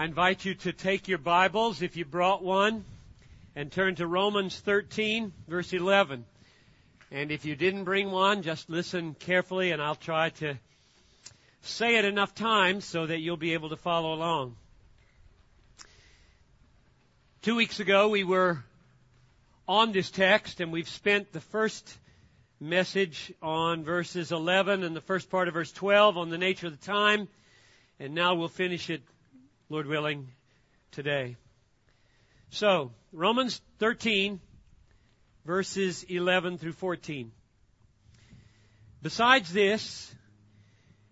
I invite you to take your Bibles, if you brought one, and turn to Romans 13, verse 11. And if you didn't bring one, just listen carefully and I'll try to say it enough times so that you'll be able to follow along. Two weeks ago we were on this text and we've spent the first message on verses 11 and the first part of verse 12 on the nature of the time. And now we'll finish it Lord willing, today. So, Romans 13, verses 11 through 14. Besides this,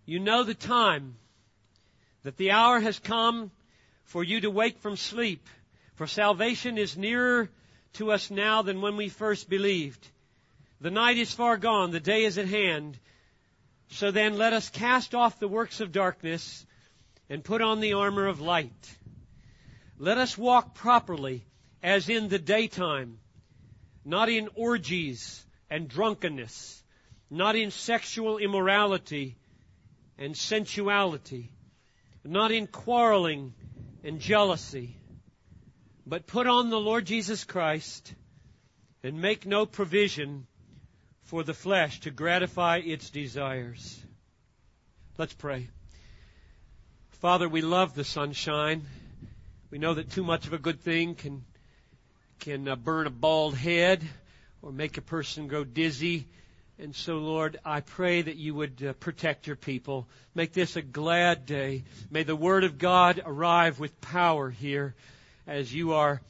you know the time, that the hour has come for you to wake from sleep, for salvation is nearer to us now than when we first believed. The night is far gone, the day is at hand. So then let us cast off the works of darkness and put on the armor of light. Let us walk properly as in the daytime, not in orgies and drunkenness, not in sexual immorality and sensuality, not in quarreling and jealousy, but put on the Lord Jesus Christ and make no provision for the flesh to gratify its desires. Let's pray. Father, we love the sunshine. We know that too much of a good thing can can uh, burn a bald head or make a person go dizzy. And so, Lord, I pray that you would uh, protect your people. Make this a glad day. May the Word of God arrive with power here as you are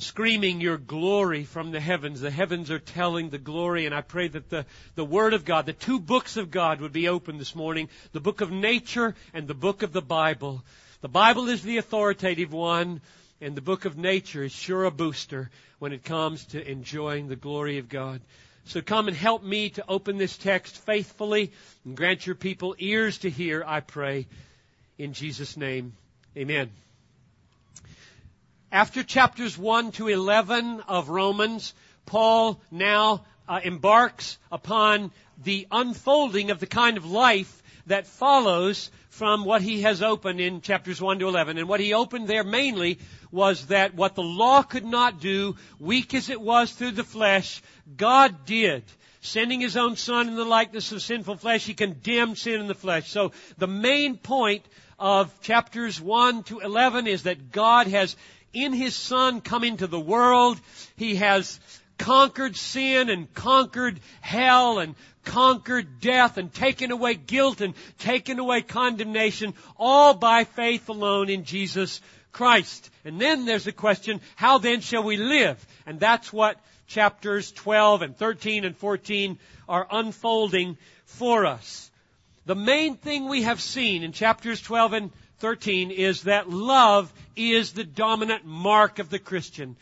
screaming your glory from the heavens. The heavens are telling the glory, and I pray that the, the Word of God, the two books of God would be open this morning, the book of nature and the book of the Bible. The Bible is the authoritative one, and the book of nature is sure a booster when it comes to enjoying the glory of God. So come and help me to open this text faithfully and grant your people ears to hear, I pray. In Jesus' name, amen. After chapters 1 to 11 of Romans, Paul now uh, embarks upon the unfolding of the kind of life that follows from what he has opened in chapters 1 to 11. And what he opened there mainly was that what the law could not do, weak as it was through the flesh, God did. Sending his own son in the likeness of sinful flesh, he condemned sin in the flesh. So the main point of chapters 1 to 11 is that God has in His Son come into the world. He has conquered sin and conquered hell and conquered death and taken away guilt and taken away condemnation, all by faith alone in Jesus Christ. And then there's the question, how then shall we live? And that's what chapters 12 and 13 and 14 are unfolding for us. The main thing we have seen in chapters 12 and 13 is that love is the dominant mark of the Christian.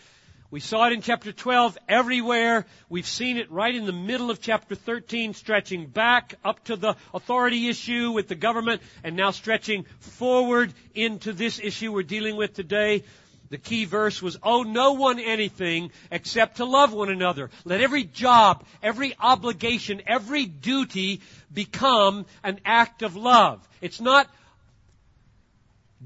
We saw it in chapter 12 everywhere. We've seen it right in the middle of chapter 13, stretching back up to the authority issue with the government, and now stretching forward into this issue we're dealing with today. The key verse was, owe no one anything except to love one another. Let every job, every obligation, every duty become an act of love. It's not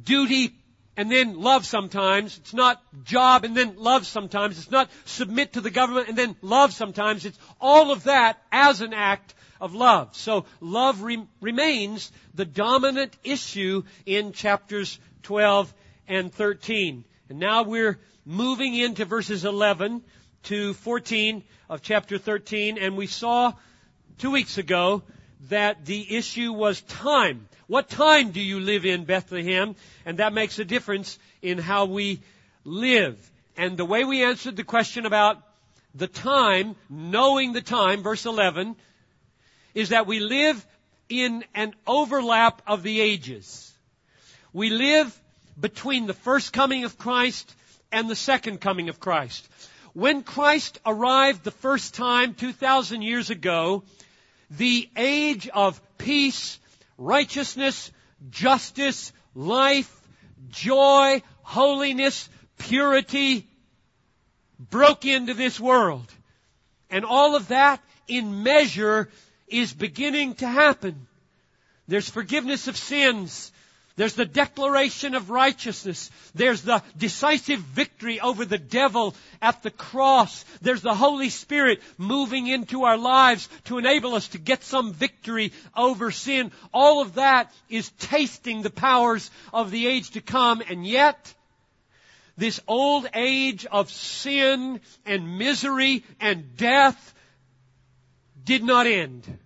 duty and then love sometimes. It's not job and then love sometimes. It's not submit to the government and then love sometimes. It's all of that as an act of love. So love re- remains the dominant issue in chapters 12 and 13. And now we're moving into verses 11 to 14 of chapter 13 and we saw two weeks ago that the issue was time. What time do you live in Bethlehem? And that makes a difference in how we live. And the way we answered the question about the time, knowing the time, verse 11, is that we live in an overlap of the ages. We live between the first coming of Christ and the second coming of Christ. When Christ arrived the first time 2,000 years ago, the age of peace, righteousness, justice, life, joy, holiness, purity broke into this world. And all of that in measure is beginning to happen. There's forgiveness of sins. There's the declaration of righteousness. There's the decisive victory over the devil at the cross. There's the Holy Spirit moving into our lives to enable us to get some victory over sin. All of that is tasting the powers of the age to come. And yet, this old age of sin and misery and death did not end.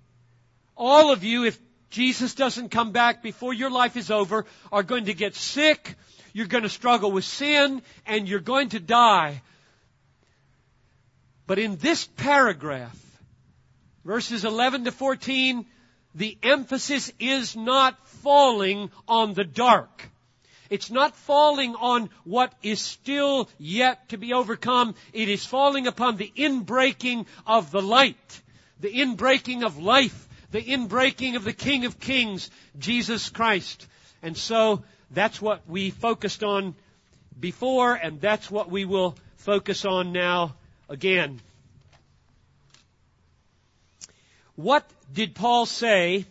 All of you, if Jesus doesn't come back before your life is over, are going to get sick, you're going to struggle with sin, and you're going to die. But in this paragraph, verses 11 to 14, the emphasis is not falling on the dark. It's not falling on what is still yet to be overcome. It is falling upon the inbreaking of the light, the inbreaking of life the inbreaking of the King of Kings, Jesus Christ. And so that's what we focused on before, and that's what we will focus on now again. What did Paul say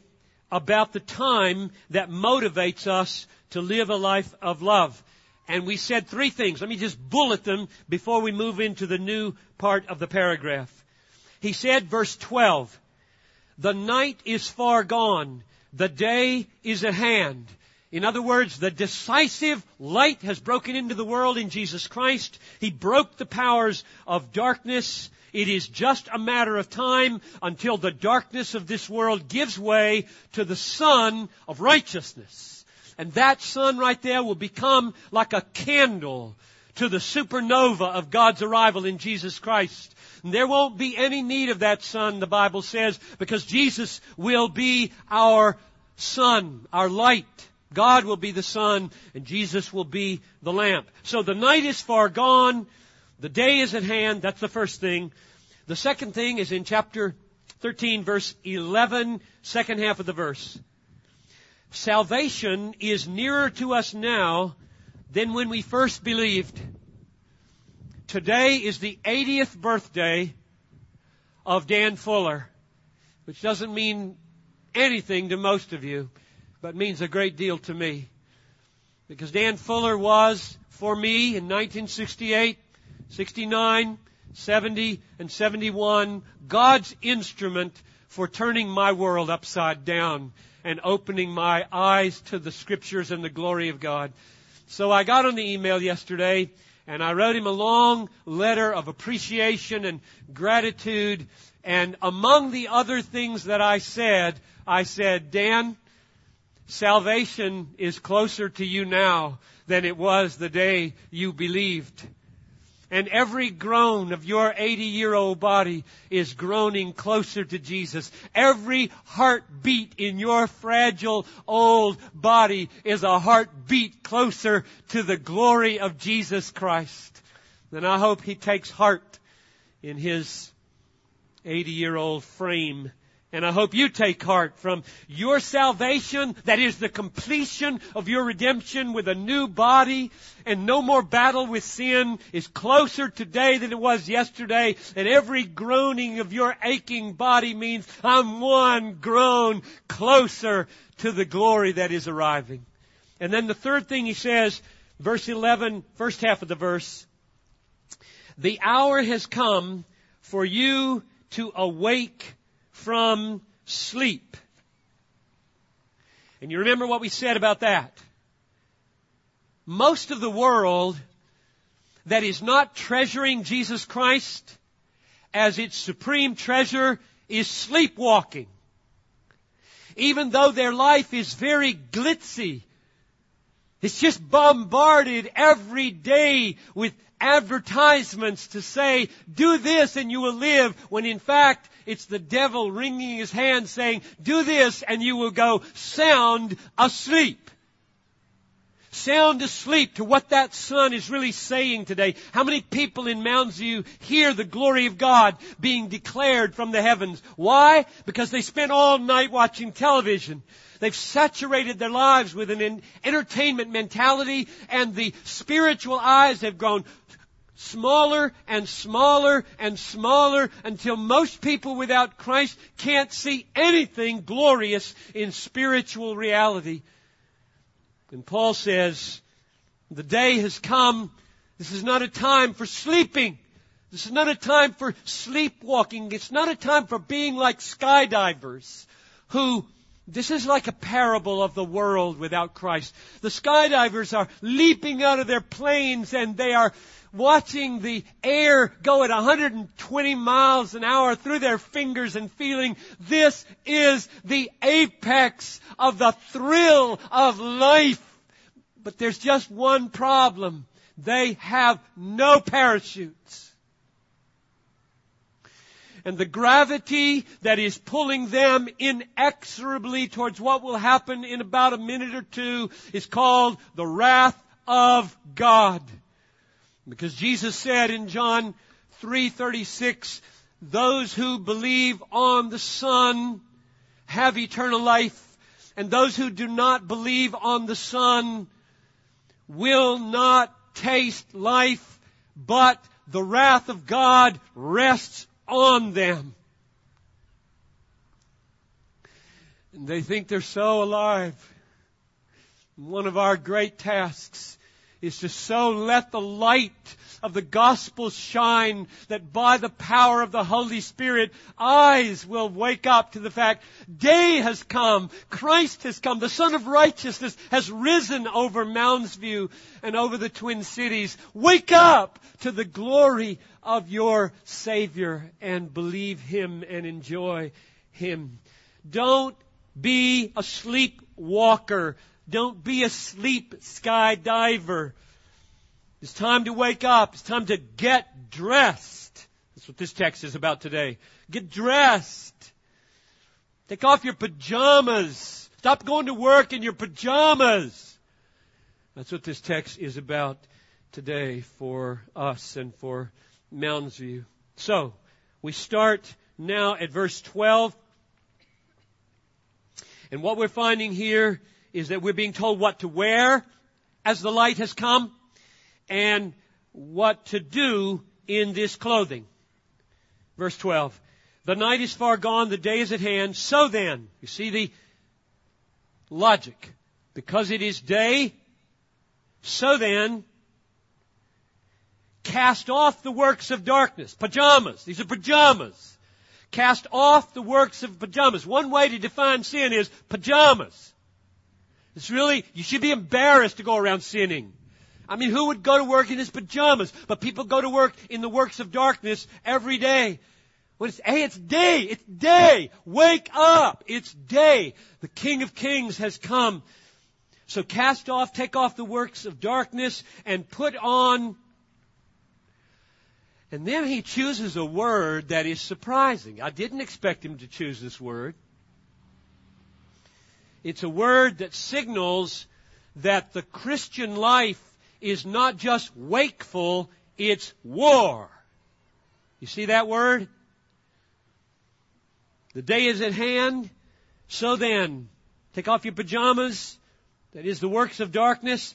about the time that motivates us to live a life of love? And we said three things. Let me just bullet them before we move into the new part of the paragraph. He said, verse 12, the night is far gone. The day is at hand. In other words, the decisive light has broken into the world in Jesus Christ. He broke the powers of darkness. It is just a matter of time until the darkness of this world gives way to the sun of righteousness. And that sun right there will become like a candle to the supernova of God's arrival in Jesus Christ. There won't be any need of that sun, the Bible says, because Jesus will be our sun, our light. God will be the sun, and Jesus will be the lamp. So the night is far gone. The day is at hand. That's the first thing. The second thing is in chapter 13, verse 11, second half of the verse. Salvation is nearer to us now than when we first believed. Today is the 80th birthday of Dan Fuller, which doesn't mean anything to most of you, but means a great deal to me. Because Dan Fuller was, for me, in 1968, 69, 70, and 71, God's instrument for turning my world upside down and opening my eyes to the scriptures and the glory of God. So I got on the email yesterday and I wrote him a long letter of appreciation and gratitude. And among the other things that I said, I said, Dan, salvation is closer to you now than it was the day you believed and every groan of your 80 year old body is groaning closer to Jesus. Every heartbeat in your fragile old body is a heartbeat closer to the glory of Jesus Christ. And I hope he takes heart in his 80 year old frame and I hope you take heart from your salvation, that is the completion of your redemption with a new body and no more battle with sin is closer today than it was yesterday. And every groaning of your aching body means I'm one groan closer to the glory that is arriving. And then the third thing he says, verse 11, first half of the verse, the hour has come for you to awake from sleep. And you remember what we said about that. Most of the world that is not treasuring Jesus Christ as its supreme treasure is sleepwalking. Even though their life is very glitzy, it's just bombarded every day with advertisements to say, do this and you will live, when in fact it's the devil wringing his hand saying, do this and you will go sound asleep. Sound asleep to what that sun is really saying today. How many people in Mounds View hear the glory of God being declared from the heavens? Why? Because they spent all night watching television. They've saturated their lives with an entertainment mentality and the spiritual eyes have grown smaller and smaller and smaller until most people without Christ can't see anything glorious in spiritual reality. And Paul says, the day has come. This is not a time for sleeping. This is not a time for sleepwalking. It's not a time for being like skydivers who this is like a parable of the world without Christ. The skydivers are leaping out of their planes and they are watching the air go at 120 miles an hour through their fingers and feeling this is the apex of the thrill of life. But there's just one problem. They have no parachutes and the gravity that is pulling them inexorably towards what will happen in about a minute or two is called the wrath of God. Because Jesus said in John 3:36, those who believe on the Son have eternal life, and those who do not believe on the Son will not taste life, but the wrath of God rests on them. And they think they're so alive. One of our great tasks is to so let the light of the gospel shine that by the power of the Holy Spirit, eyes will wake up to the fact day has come, Christ has come, the Son of Righteousness has risen over Mounds View and over the Twin Cities. Wake up to the glory of your Savior and believe Him and enjoy Him. Don't be a sleepwalker. Don't be a sleep skydiver. It's time to wake up. It's time to get dressed. That's what this text is about today. Get dressed. Take off your pajamas. Stop going to work in your pajamas. That's what this text is about today for us and for Mounds View. So, we start now at verse 12. And what we're finding here is that we're being told what to wear as the light has come and what to do in this clothing. Verse 12. The night is far gone, the day is at hand. So then, you see the logic. Because it is day, so then, cast off the works of darkness. Pajamas. These are pajamas. Cast off the works of pajamas. One way to define sin is pajamas. It's really, you should be embarrassed to go around sinning. I mean, who would go to work in his pajamas? But people go to work in the works of darkness every day. When it's, hey, it's day, it's day. Wake up, it's day. The King of Kings has come. So cast off, take off the works of darkness and put on and then he chooses a word that is surprising. I didn't expect him to choose this word. It's a word that signals that the Christian life is not just wakeful, it's war. You see that word? The day is at hand. So then, take off your pajamas, that is the works of darkness,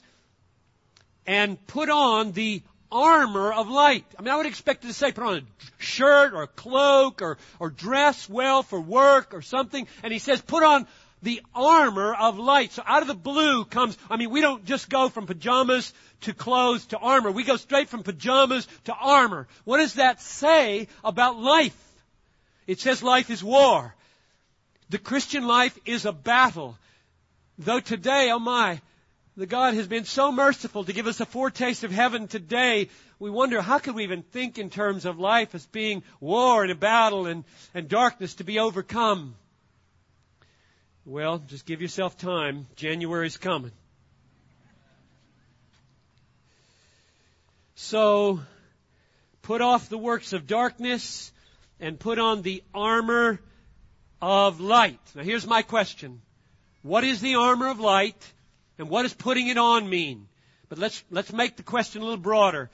and put on the armor of light. I mean, I would expect it to say put on a shirt or a cloak or, or dress well for work or something. And he says put on the armor of light. So out of the blue comes, I mean, we don't just go from pajamas to clothes to armor. We go straight from pajamas to armor. What does that say about life? It says life is war. The Christian life is a battle. Though today, oh my, the God has been so merciful to give us a foretaste of heaven today. We wonder how could we even think in terms of life as being war and a battle and, and darkness to be overcome? Well, just give yourself time. January's coming. So, put off the works of darkness and put on the armor of light. Now here's my question. What is the armor of light? And what does putting it on mean? But let's, let's make the question a little broader.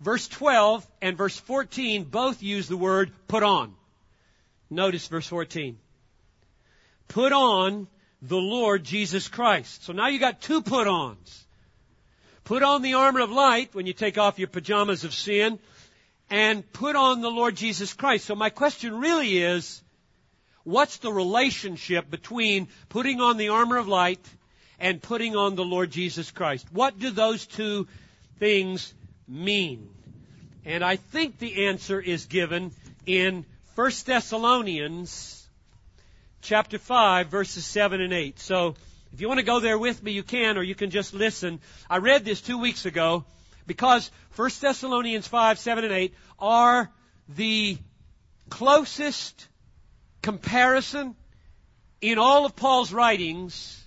Verse 12 and verse 14 both use the word put on. Notice verse 14. Put on the Lord Jesus Christ. So now you got two put ons. Put on the armor of light when you take off your pajamas of sin and put on the Lord Jesus Christ. So my question really is, what's the relationship between putting on the armor of light and putting on the Lord Jesus Christ. What do those two things mean? And I think the answer is given in 1 Thessalonians chapter 5 verses 7 and 8. So if you want to go there with me, you can, or you can just listen. I read this two weeks ago because 1 Thessalonians 5, 7, and 8 are the closest comparison in all of Paul's writings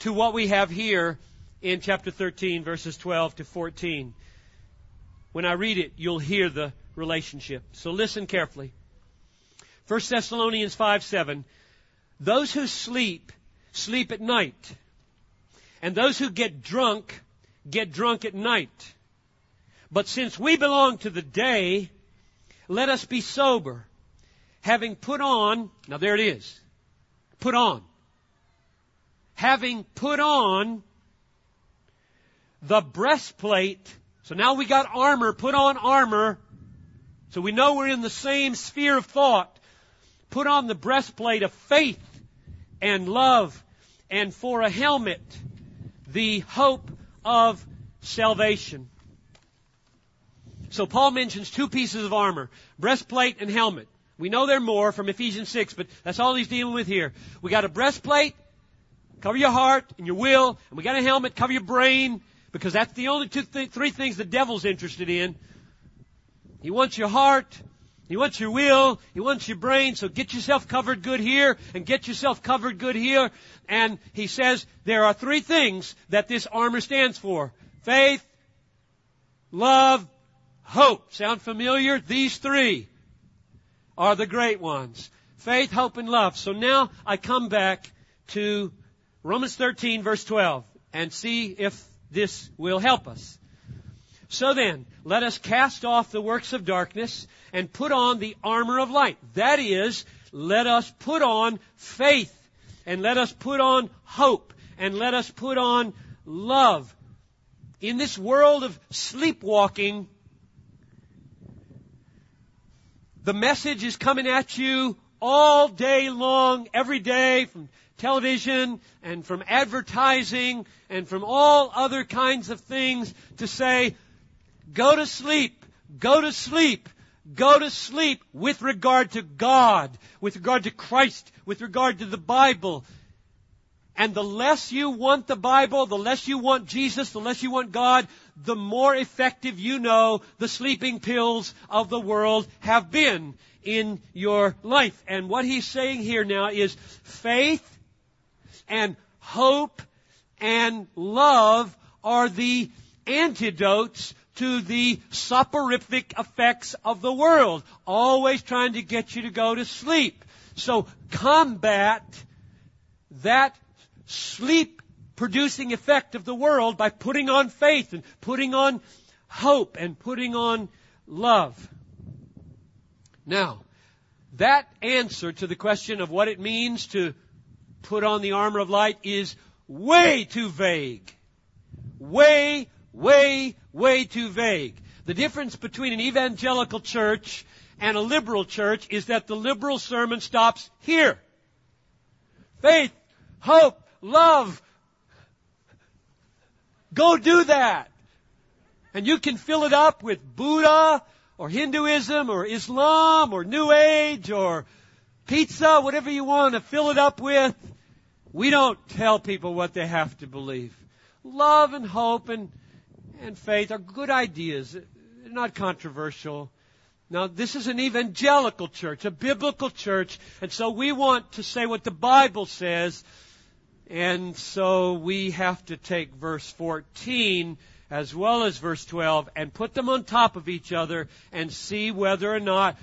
to what we have here in chapter 13, verses 12 to 14. When I read it, you'll hear the relationship. So listen carefully. 1 Thessalonians 5, 7. Those who sleep, sleep at night. And those who get drunk, get drunk at night. But since we belong to the day, let us be sober, having put on, now there it is, put on. Having put on the breastplate, so now we got armor, put on armor, so we know we're in the same sphere of thought. Put on the breastplate of faith and love, and for a helmet, the hope of salvation. So Paul mentions two pieces of armor, breastplate and helmet. We know there are more from Ephesians 6, but that's all he's dealing with here. We got a breastplate, cover your heart and your will, and we got a helmet, cover your brain, because that's the only two, th- three things the devil's interested in. He wants your heart, he wants your will, he wants your brain, so get yourself covered good here and get yourself covered good here. And he says there are three things that this armor stands for. Faith, love, hope. Sound familiar? These three are the great ones. Faith, hope, and love. So now I come back to Romans 13 verse 12 and see if this will help us. So then, let us cast off the works of darkness and put on the armor of light. That is, let us put on faith and let us put on hope and let us put on love. In this world of sleepwalking, the message is coming at you all day long, every day from television and from advertising and from all other kinds of things to say, go to sleep, go to sleep, go to sleep with regard to God, with regard to Christ, with regard to the Bible. And the less you want the Bible, the less you want Jesus, the less you want God, the more effective you know the sleeping pills of the world have been in your life. And what he's saying here now is faith and hope and love are the antidotes to the soporific effects of the world, always trying to get you to go to sleep. So combat that sleep producing effect of the world by putting on faith and putting on hope and putting on love. Now, that answer to the question of what it means to put on the armor of light is way too vague. Way, way, way too vague. The difference between an evangelical church and a liberal church is that the liberal sermon stops here. Faith, hope, love. Go do that. And you can fill it up with Buddha or Hinduism or Islam or New Age or pizza, whatever you want to fill it up with. We don't tell people what they have to believe. Love and hope and, and faith are good ideas. They're not controversial. Now, this is an evangelical church, a biblical church, and so we want to say what the Bible says, and so we have to take verse 14 as well as verse 12 and put them on top of each other and see whether or not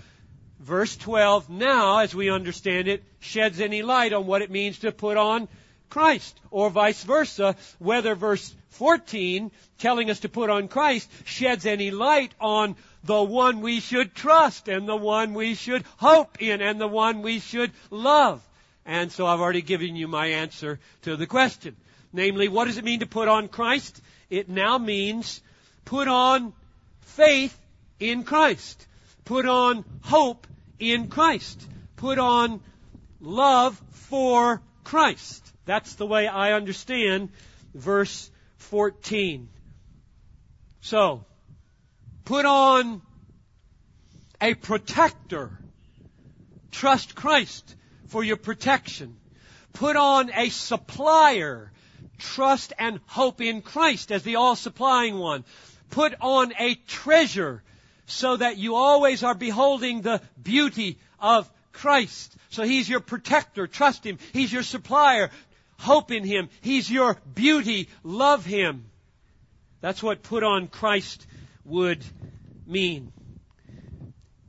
verse 12 now, as we understand it, sheds any light on what it means to put on Christ, or vice versa, whether verse 14, telling us to put on Christ, sheds any light on the one we should trust, and the one we should hope in, and the one we should love. And so I've already given you my answer to the question. Namely, what does it mean to put on Christ? It now means put on faith in Christ. Put on hope in Christ. Put on love for Christ. That's the way I understand verse 14. So, put on a protector. Trust Christ for your protection. Put on a supplier. Trust and hope in Christ as the all supplying one. Put on a treasure so that you always are beholding the beauty of Christ. So He's your protector. Trust Him. He's your supplier. Hope in Him. He's your beauty. Love Him. That's what put on Christ would mean.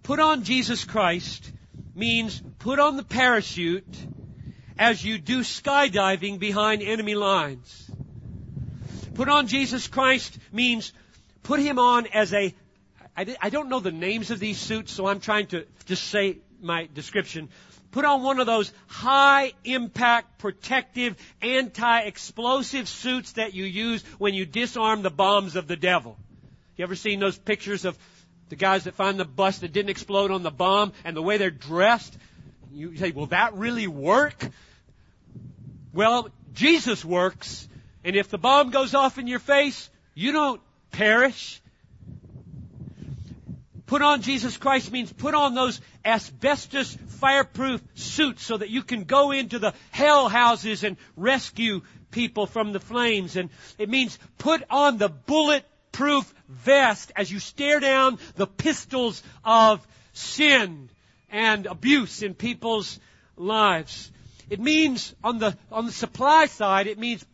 Put on Jesus Christ means put on the parachute as you do skydiving behind enemy lines. Put on Jesus Christ means put him on as a I don't know the names of these suits, so I'm trying to just say my description. Put on one of those high impact, protective, anti-explosive suits that you use when you disarm the bombs of the devil. You ever seen those pictures of the guys that find the bus that didn't explode on the bomb and the way they're dressed? You say, will that really work? Well, Jesus works, and if the bomb goes off in your face, you don't perish. Put on Jesus Christ means put on those asbestos fireproof suits so that you can go into the hell houses and rescue people from the flames. And it means put on the bulletproof vest as you stare down the pistols of sin and abuse in people's lives. It means on the, on the supply side, it means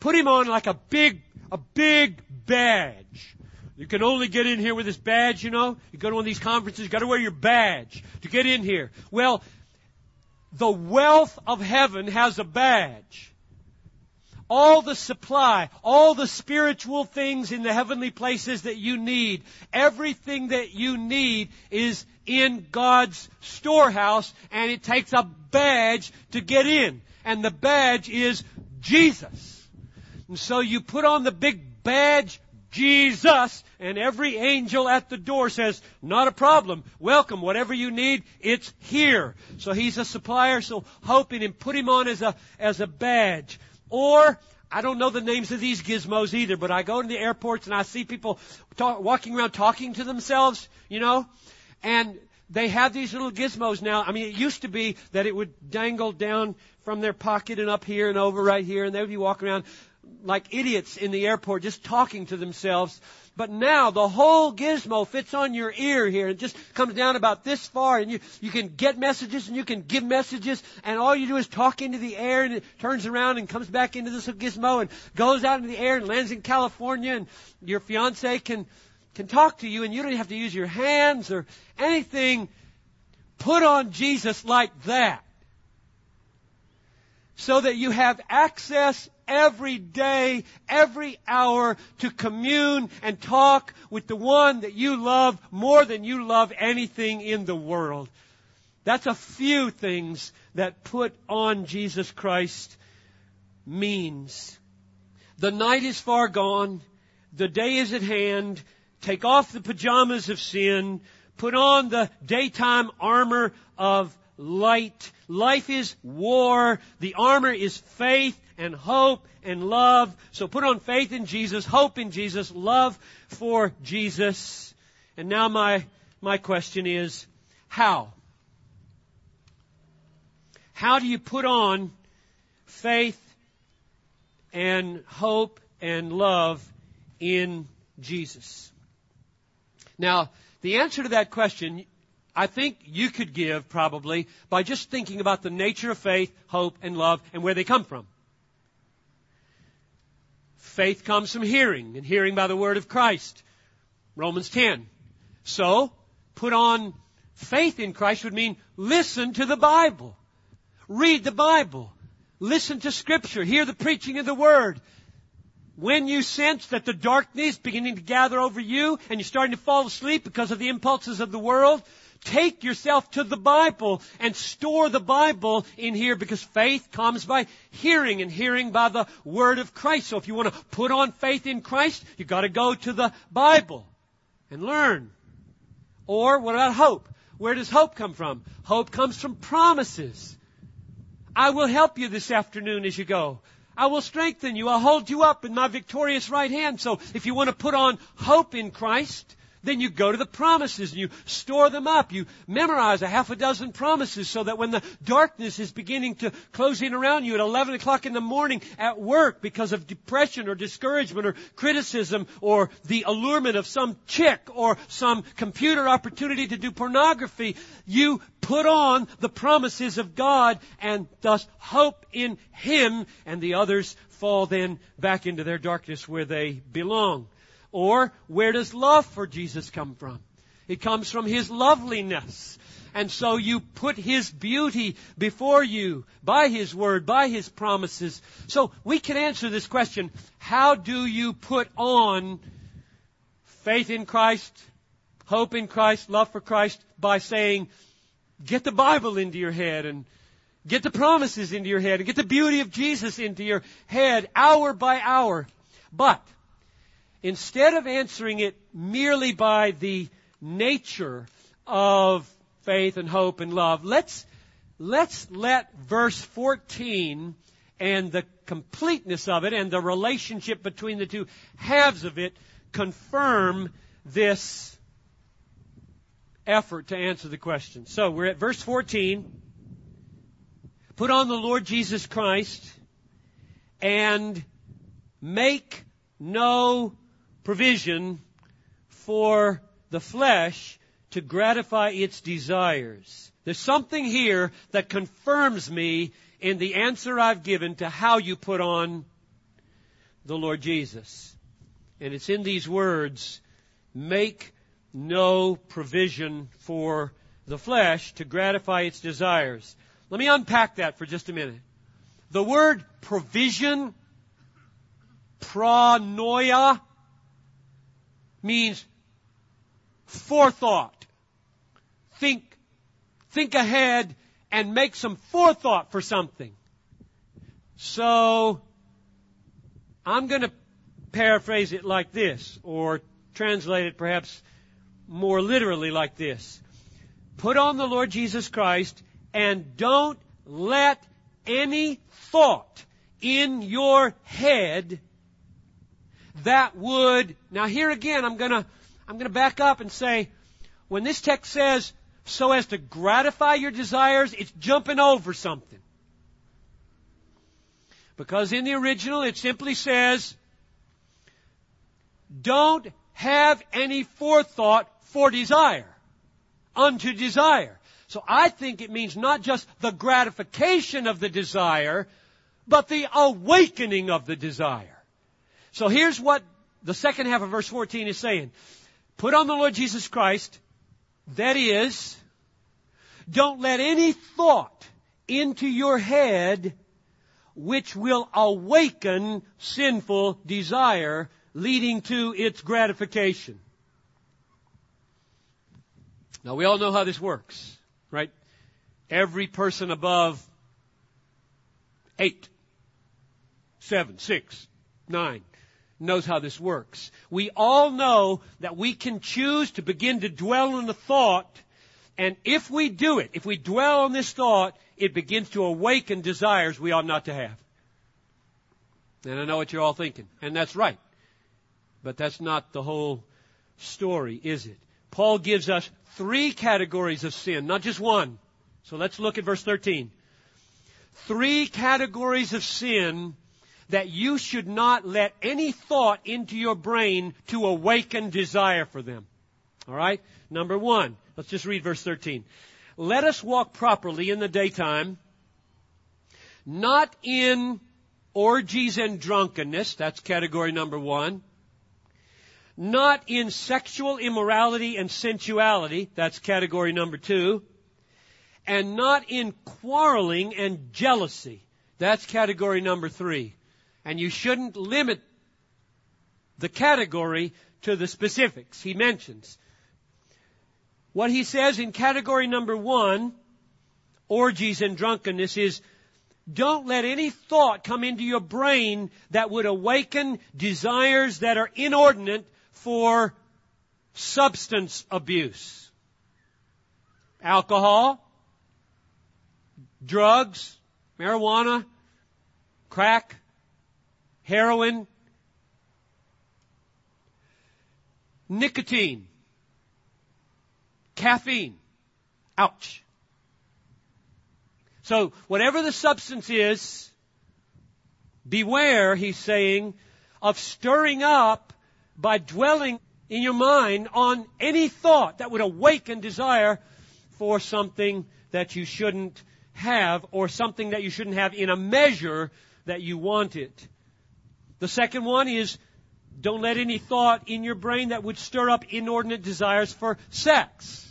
put him on like a big, a big badge. You can only get in here with this badge, you know. You go to one of these conferences, you gotta wear your badge to get in here. Well, the wealth of heaven has a badge. All the supply, all the spiritual things in the heavenly places that you need, everything that you need is in God's storehouse and it takes a badge to get in. And the badge is Jesus. And so you put on the big badge Jesus, and every angel at the door says, not a problem. Welcome. Whatever you need, it's here. So he's a supplier, so in him. Put him on as a, as a badge. Or, I don't know the names of these gizmos either, but I go to the airports and I see people talk, walking around talking to themselves, you know, and they have these little gizmos now. I mean, it used to be that it would dangle down from their pocket and up here and over right here, and they would be walking around like idiots in the airport just talking to themselves. But now the whole gizmo fits on your ear here. It just comes down about this far and you, you can get messages and you can give messages and all you do is talk into the air and it turns around and comes back into this gizmo and goes out into the air and lands in California and your fiance can, can talk to you and you don't have to use your hands or anything. Put on Jesus like that so that you have access every day, every hour to commune and talk with the one that you love more than you love anything in the world. That's a few things that put on Jesus Christ means. The night is far gone. The day is at hand. Take off the pajamas of sin. Put on the daytime armor of light. Life is war. The armor is faith and hope and love. So put on faith in Jesus, hope in Jesus, love for Jesus. And now my, my question is, how? How do you put on faith and hope and love in Jesus? Now, the answer to that question I think you could give probably by just thinking about the nature of faith, hope, and love and where they come from. Faith comes from hearing, and hearing by the word of Christ. Romans 10. So, put on faith in Christ would mean listen to the Bible. Read the Bible. Listen to Scripture. Hear the preaching of the Word. When you sense that the darkness beginning to gather over you and you're starting to fall asleep because of the impulses of the world, Take yourself to the Bible and store the Bible in here because faith comes by hearing and hearing by the Word of Christ. So if you want to put on faith in Christ, you've got to go to the Bible and learn. Or what about hope? Where does hope come from? Hope comes from promises. I will help you this afternoon as you go. I will strengthen you. I'll hold you up in my victorious right hand. So if you want to put on hope in Christ, then you go to the promises and you store them up. You memorize a half a dozen promises so that when the darkness is beginning to close in around you at 11 o'clock in the morning at work because of depression or discouragement or criticism or the allurement of some chick or some computer opportunity to do pornography, you put on the promises of God and thus hope in Him and the others fall then back into their darkness where they belong. Or where does love for Jesus come from? It comes from His loveliness. And so you put His beauty before you by His Word, by His promises. So we can answer this question, how do you put on faith in Christ, hope in Christ, love for Christ by saying, get the Bible into your head and get the promises into your head and get the beauty of Jesus into your head hour by hour. But instead of answering it merely by the nature of faith and hope and love, let's, let's let verse 14 and the completeness of it and the relationship between the two halves of it confirm this effort to answer the question. So we're at verse 14. Put on the Lord Jesus Christ and make no provision for the flesh to gratify its desires. There's something here that confirms me in the answer I've given to how you put on the Lord Jesus. And it's in these words, make no provision for the flesh to gratify its desires. Let me unpack that for just a minute. The word provision, pronoia, means forethought. Think, think ahead and make some forethought for something. So, I'm going to paraphrase it like this, or translate it perhaps more literally like this. Put on the Lord Jesus Christ and don't let any thought in your head that would, now here again, I'm gonna, I'm gonna back up and say, when this text says, so as to gratify your desires, it's jumping over something. Because in the original it simply says, don't have any forethought for desire, unto desire. So I think it means not just the gratification of the desire, but the awakening of the desire. So here's what the second half of verse 14 is saying. Put on the Lord Jesus Christ. That is, don't let any thought into your head which will awaken sinful desire leading to its gratification. Now we all know how this works, right? Every person above eight, seven, six, nine, knows how this works. We all know that we can choose to begin to dwell on a thought, and if we do it, if we dwell on this thought, it begins to awaken desires we ought not to have. And I know what you're all thinking, and that's right. But that's not the whole story, is it? Paul gives us three categories of sin, not just one. So let's look at verse 13. Three categories of sin that you should not let any thought into your brain to awaken desire for them. Alright? Number one, let's just read verse 13. Let us walk properly in the daytime, not in orgies and drunkenness, that's category number one, not in sexual immorality and sensuality, that's category number two, and not in quarreling and jealousy, that's category number three. And you shouldn't limit the category to the specifics he mentions. What he says in category number one, orgies and drunkenness, is don't let any thought come into your brain that would awaken desires that are inordinate for substance abuse. Alcohol, drugs, marijuana, crack, heroin, nicotine, caffeine. Ouch. So whatever the substance is, beware, he's saying, of stirring up by dwelling in your mind on any thought that would awaken desire for something that you shouldn't have or something that you shouldn't have in a measure that you want it. The second one is don't let any thought in your brain that would stir up inordinate desires for sex.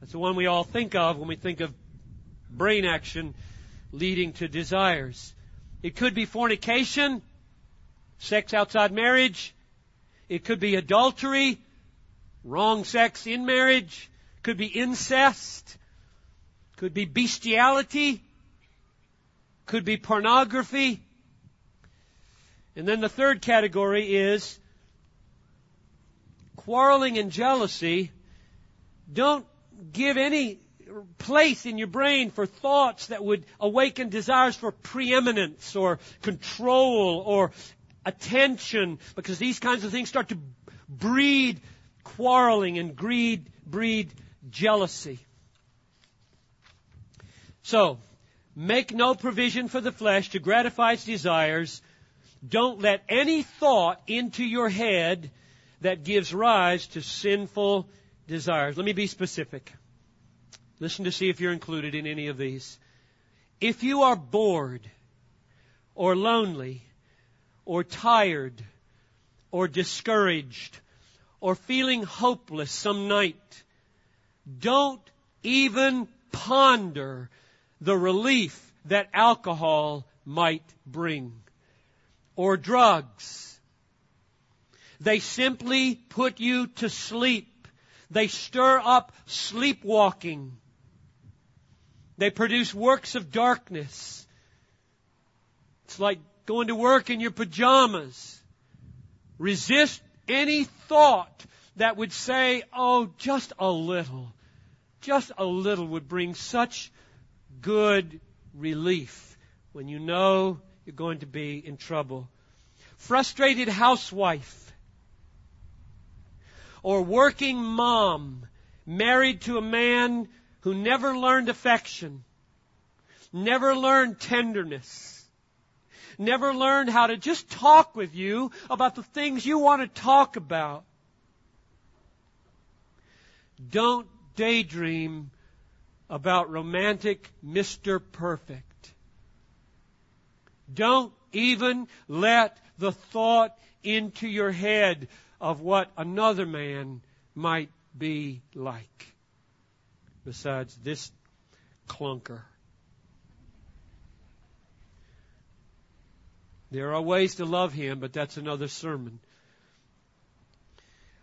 That's the one we all think of when we think of brain action leading to desires. It could be fornication, sex outside marriage. It could be adultery, wrong sex in marriage. Could be incest. Could be bestiality. Could be pornography. And then the third category is quarreling and jealousy. Don't give any place in your brain for thoughts that would awaken desires for preeminence or control or attention because these kinds of things start to breed quarreling and greed, breed jealousy. So, make no provision for the flesh to gratify its desires. Don't let any thought into your head that gives rise to sinful desires. Let me be specific. Listen to see if you're included in any of these. If you are bored or lonely or tired or discouraged or feeling hopeless some night, don't even ponder the relief that alcohol might bring or drugs. They simply put you to sleep. They stir up sleepwalking. They produce works of darkness. It's like going to work in your pajamas. Resist any thought that would say, oh, just a little, just a little would bring such good relief when you know you're going to be in trouble. Frustrated housewife or working mom married to a man who never learned affection, never learned tenderness, never learned how to just talk with you about the things you want to talk about. Don't daydream about romantic Mr. Perfect. Don't even let the thought into your head of what another man might be like besides this clunker. There are ways to love him, but that's another sermon.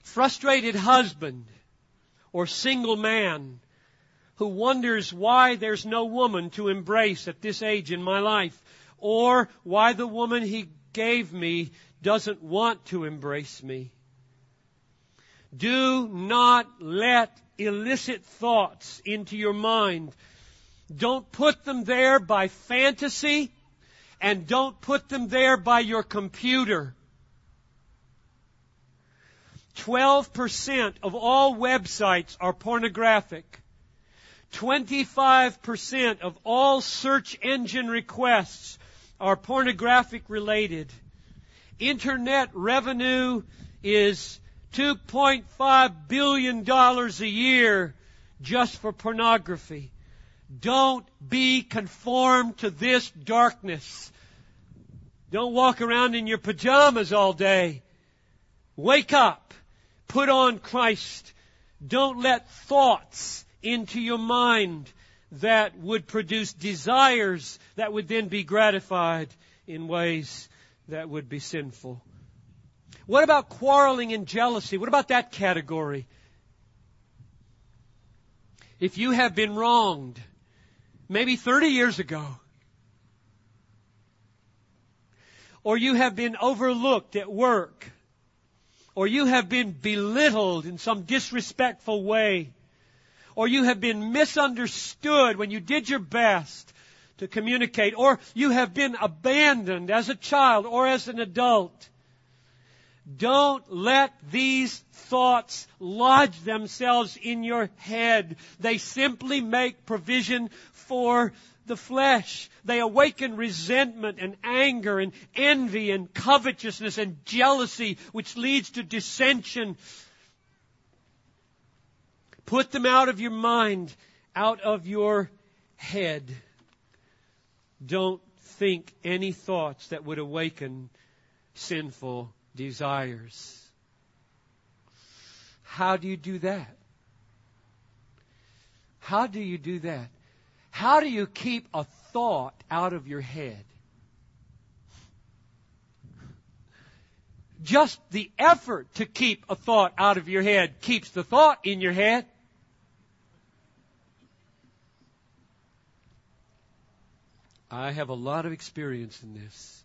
Frustrated husband or single man who wonders why there's no woman to embrace at this age in my life or why the woman he gave me doesn't want to embrace me. Do not let illicit thoughts into your mind. Don't put them there by fantasy and don't put them there by your computer. 12% of all websites are pornographic. 25% of all search engine requests are pornographic related. Internet revenue is $2.5 billion a year just for pornography. Don't be conformed to this darkness. Don't walk around in your pajamas all day. Wake up. Put on Christ. Don't let thoughts into your mind that would produce desires that would then be gratified in ways that would be sinful. What about quarreling and jealousy? What about that category? If you have been wronged, maybe 30 years ago, or you have been overlooked at work, or you have been belittled in some disrespectful way, or you have been misunderstood when you did your best to communicate, or you have been abandoned as a child or as an adult. Don't let these thoughts lodge themselves in your head. They simply make provision for the flesh. They awaken resentment and anger and envy and covetousness and jealousy, which leads to dissension. Put them out of your mind, out of your head. Don't think any thoughts that would awaken sinful desires. How do you do that? How do you do that? How do you keep a thought out of your head? Just the effort to keep a thought out of your head keeps the thought in your head. I have a lot of experience in this.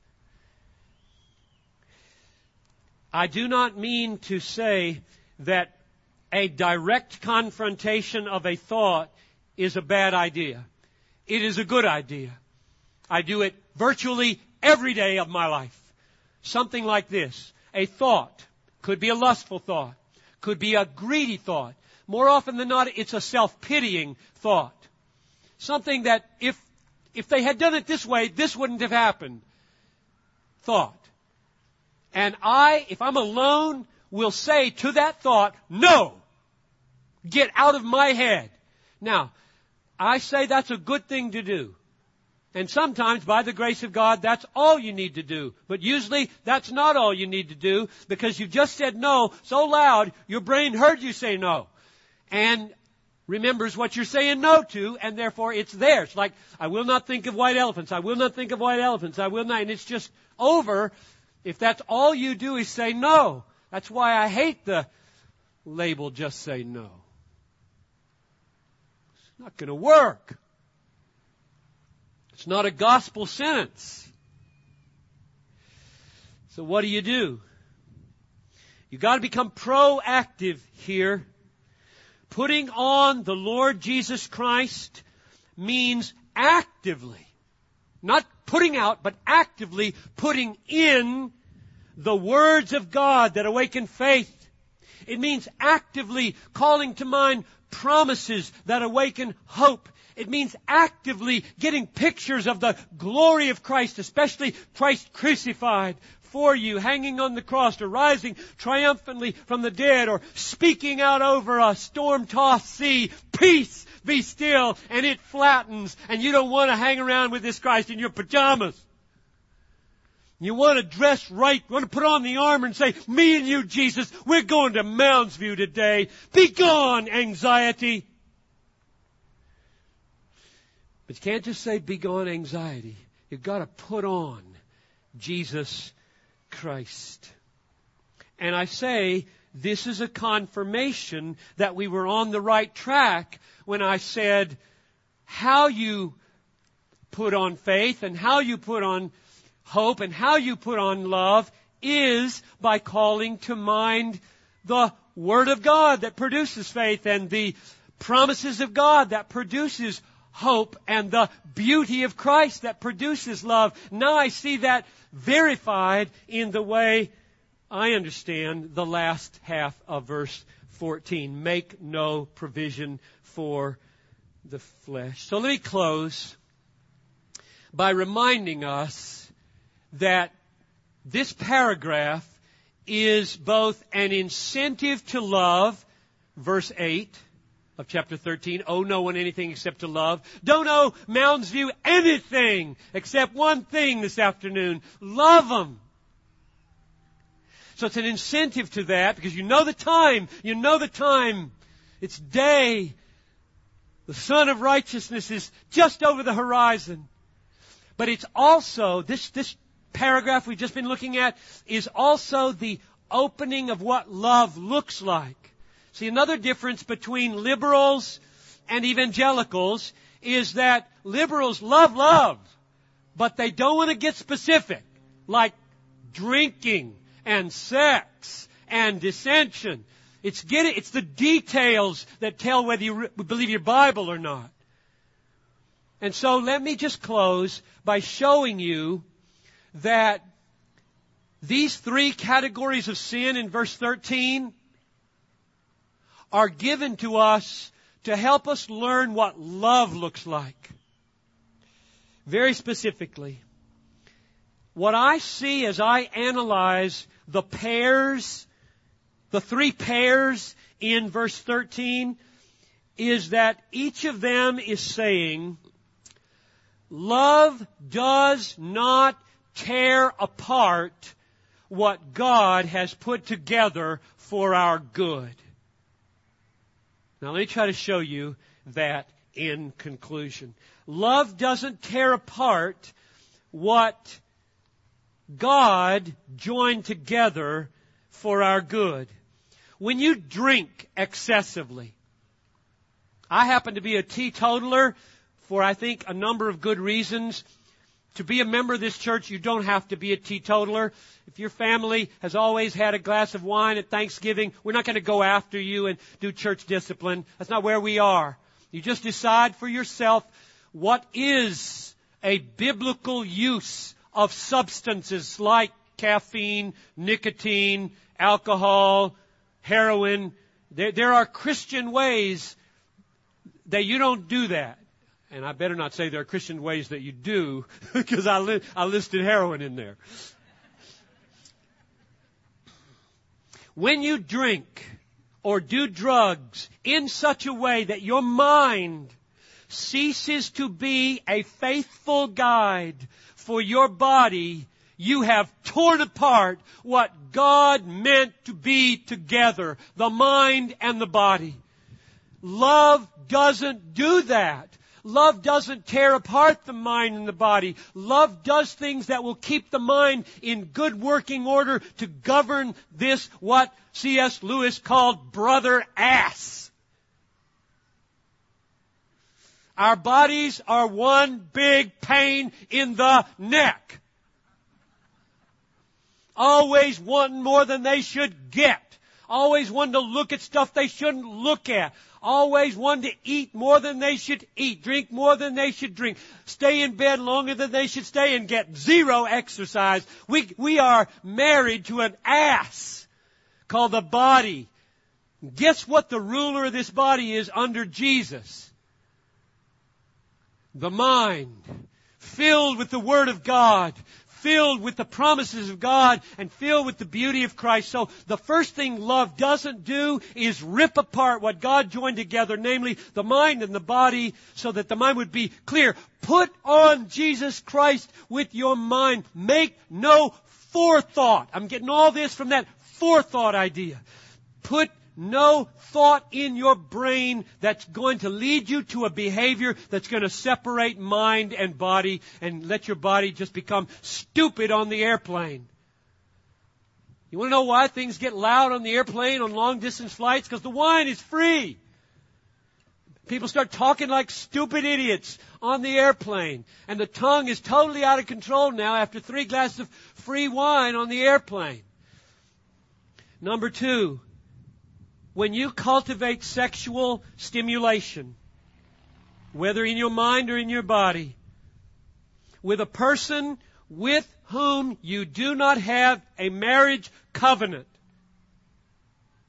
I do not mean to say that a direct confrontation of a thought is a bad idea. It is a good idea. I do it virtually every day of my life. Something like this. A thought could be a lustful thought, could be a greedy thought. More often than not, it's a self-pitying thought. Something that if, if they had done it this way, this wouldn't have happened. Thought. And I, if I'm alone, will say to that thought, no! Get out of my head. Now, I say that's a good thing to do. And sometimes, by the grace of God, that's all you need to do. But usually, that's not all you need to do because you've just said no so loud, your brain heard you say no. And remembers what you're saying no to, and therefore it's theirs. Like, I will not think of white elephants. I will not think of white elephants. I will not. And it's just over if that's all you do is say no. That's why I hate the label just say no. It's not going to work. It's not a gospel sentence. So what do you do? You got to become proactive here. Putting on the Lord Jesus Christ means actively not putting out, but actively putting in the words of God that awaken faith. It means actively calling to mind promises that awaken hope. It means actively getting pictures of the glory of Christ, especially Christ crucified for you, hanging on the cross, or rising triumphantly from the dead, or speaking out over a storm-tossed sea, peace, be still, and it flattens, and you don't want to hang around with this Christ in your pajamas. You want to dress right, you want to put on the armor and say, me and you, Jesus, we're going to Mounds View today. Be gone, anxiety. But you can't just say, be gone, anxiety. You've got to put on Jesus Christ. And I say, this is a confirmation that we were on the right track when I said how you put on faith and how you put on hope and how you put on love is by calling to mind the Word of God that produces faith and the promises of God that produces hope and the beauty of Christ that produces love. Now I see that verified in the way I understand the last half of verse 14. Make no provision for the flesh. So let me close by reminding us that this paragraph is both an incentive to love, verse 8 of chapter 13, owe no one anything except to love. Don't oh, owe Mounds View anything except one thing this afternoon. Love them. So it's an incentive to that because you know the time. You know the time. It's day. The sun of righteousness is just over the horizon. But it's also, this, this paragraph we've just been looking at is also the opening of what love looks like. See, another difference between liberals and evangelicals is that liberals love love, but they don't want to get specific, like drinking and sex and dissension. It's getting, it's the details that tell whether you re- believe your Bible or not. And so let me just close by showing you that these three categories of sin in verse 13 are given to us to help us learn what love looks like. Very specifically, what I see as I analyze the pairs, the three pairs in verse 13, is that each of them is saying, love does not tear apart what God has put together for our good. Now let me try to show you that in conclusion. Love doesn't tear apart what God joined together for our good. When you drink excessively, I happen to be a teetotaler for I think a number of good reasons. To be a member of this church, you don't have to be a teetotaler. If your family has always had a glass of wine at Thanksgiving, we're not going to go after you and do church discipline. That's not where we are. You just decide for yourself what is a biblical use of substances like caffeine, nicotine, alcohol, heroin. There, there are Christian ways that you don't do that. And I better not say there are Christian ways that you do, because I, li- I listed heroin in there. When you drink or do drugs in such a way that your mind ceases to be a faithful guide for your body, you have torn apart what God meant to be together, the mind and the body. Love doesn't do that. Love doesn't tear apart the mind and the body. Love does things that will keep the mind in good working order to govern this, what C.S. Lewis called brother ass. Our bodies are one big pain in the neck. Always wanting more than they should get. Always wanting to look at stuff they shouldn't look at always wanting to eat more than they should eat, drink more than they should drink, stay in bed longer than they should stay, and get zero exercise. We, we are married to an ass called the body. Guess what the ruler of this body is under Jesus? The mind. Filled with the Word of God filled with the promises of God and filled with the beauty of Christ. So the first thing love doesn't do is rip apart what God joined together, namely the mind and the body, so that the mind would be clear. Put on Jesus Christ with your mind. Make no forethought. I'm getting all this from that forethought idea. Put no thought in your brain that's going to lead you to a behavior that's going to separate mind and body and let your body just become stupid on the airplane. You want to know why things get loud on the airplane on long distance flights? Because the wine is free. People start talking like stupid idiots on the airplane. And the tongue is totally out of control now after three glasses of free wine on the airplane. Number two, when you cultivate sexual stimulation, whether in your mind or in your body, with a person with whom you do not have a marriage covenant.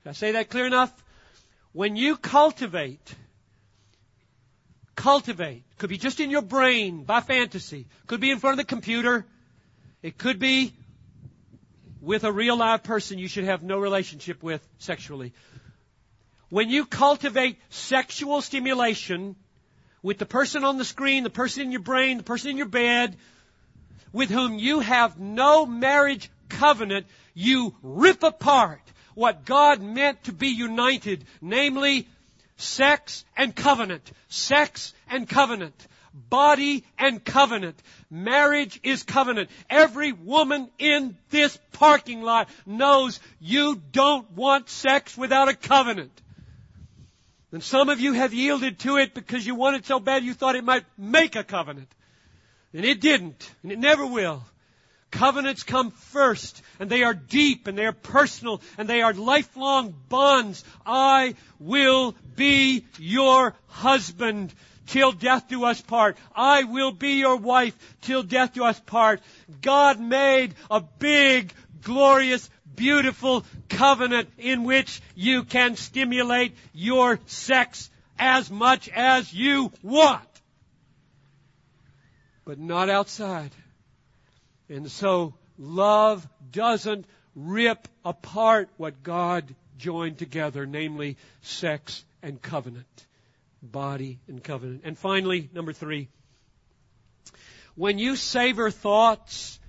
Did I say that clear enough? When you cultivate, cultivate, could be just in your brain by fantasy, could be in front of the computer, it could be with a real live person you should have no relationship with sexually when you cultivate sexual stimulation with the person on the screen, the person in your brain, the person in your bed, with whom you have no marriage covenant, you rip apart what God meant to be united, namely sex and covenant, sex and covenant, body and covenant. Marriage is covenant. Every woman in this parking lot knows you don't want sex without a covenant. And some of you have yielded to it because you wanted so bad you thought it might make a covenant. And it didn't, and it never will. Covenants come first, and they are deep, and they are personal, and they are lifelong bonds. I will be your husband till death do us part. I will be your wife till death do us part. God made a big, glorious, beautiful covenant in which you can stimulate your sex as much as you want. But not outside. And so love doesn't rip apart what God joined together, namely sex and covenant. Body and covenant. And finally, number three. When you savor thoughts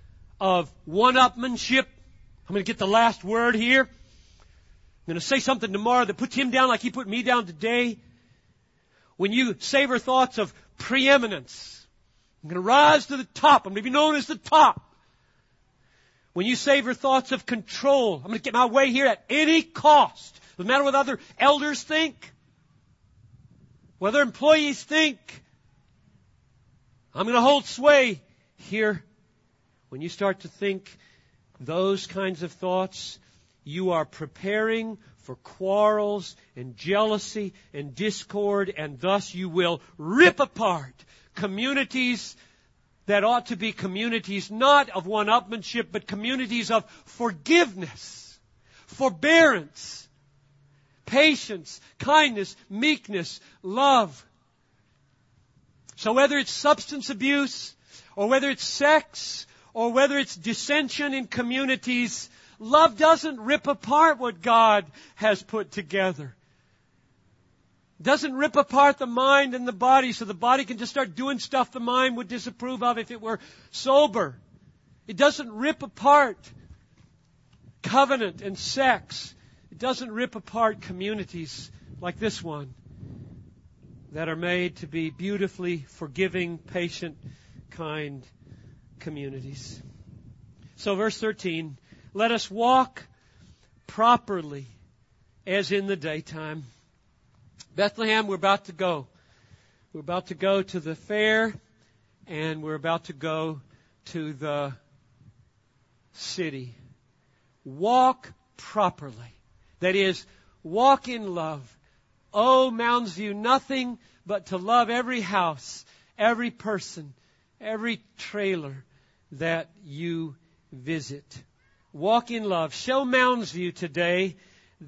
of one-upmanship, I'm going to get the last word here. I'm going to say something tomorrow that puts him down like he put me down today. When you savor thoughts of preeminence, I'm going to rise to the top. I'm going to be known as the top. When you savor thoughts of control, I'm going to get my way here at any cost. Doesn't matter what other elders think, whether employees think. I'm going to hold sway here. When you start to think those kinds of thoughts, you are preparing for quarrels and jealousy and discord, and thus you will rip apart communities that ought to be communities not of one upmanship, but communities of forgiveness, forbearance, patience, kindness, meekness, love. So whether it's substance abuse, or whether it's sex, or whether it's dissension in communities, love doesn't rip apart what God has put together doesn't rip apart the mind and the body so the body can just start doing stuff the mind would disapprove of if it were sober. It doesn't rip apart covenant and sex. It doesn't rip apart communities like this one that are made to be beautifully forgiving, patient, kind communities. So verse 13, let us walk properly as in the daytime Bethlehem, we're about to go. We're about to go to the fair and we're about to go to the city. Walk properly. That is, walk in love. Oh, Mounds View, nothing but to love every house, every person, every trailer that you visit. Walk in love. Show Mounds View today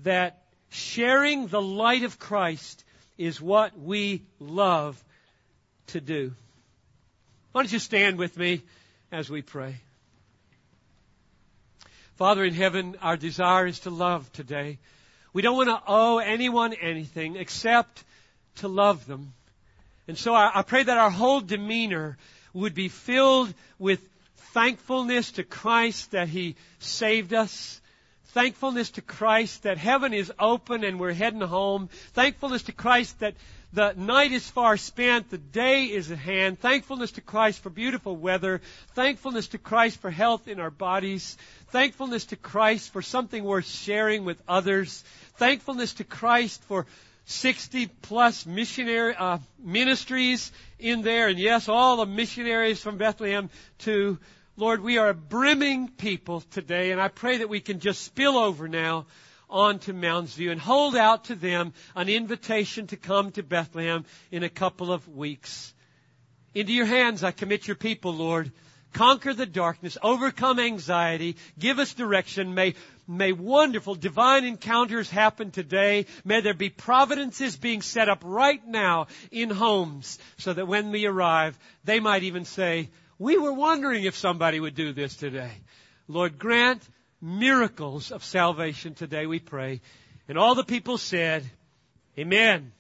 that Sharing the light of Christ is what we love to do. Why don't you stand with me as we pray? Father in heaven, our desire is to love today. We don't want to owe anyone anything except to love them. And so I, I pray that our whole demeanor would be filled with thankfulness to Christ that He saved us, Thankfulness to Christ that heaven is open and we're heading home. Thankfulness to Christ that the night is far spent, the day is at hand. Thankfulness to Christ for beautiful weather. Thankfulness to Christ for health in our bodies. Thankfulness to Christ for something worth sharing with others. Thankfulness to Christ for 60 plus missionary uh, ministries in there, and yes, all the missionaries from Bethlehem to Lord, we are a brimming people today, and I pray that we can just spill over now onto Mounds View and hold out to them an invitation to come to Bethlehem in a couple of weeks. Into your hands I commit your people, Lord. Conquer the darkness, overcome anxiety, give us direction. May, may wonderful divine encounters happen today. May there be providences being set up right now in homes so that when we arrive, they might even say, we were wondering if somebody would do this today. Lord, grant miracles of salvation today, we pray. And all the people said, Amen.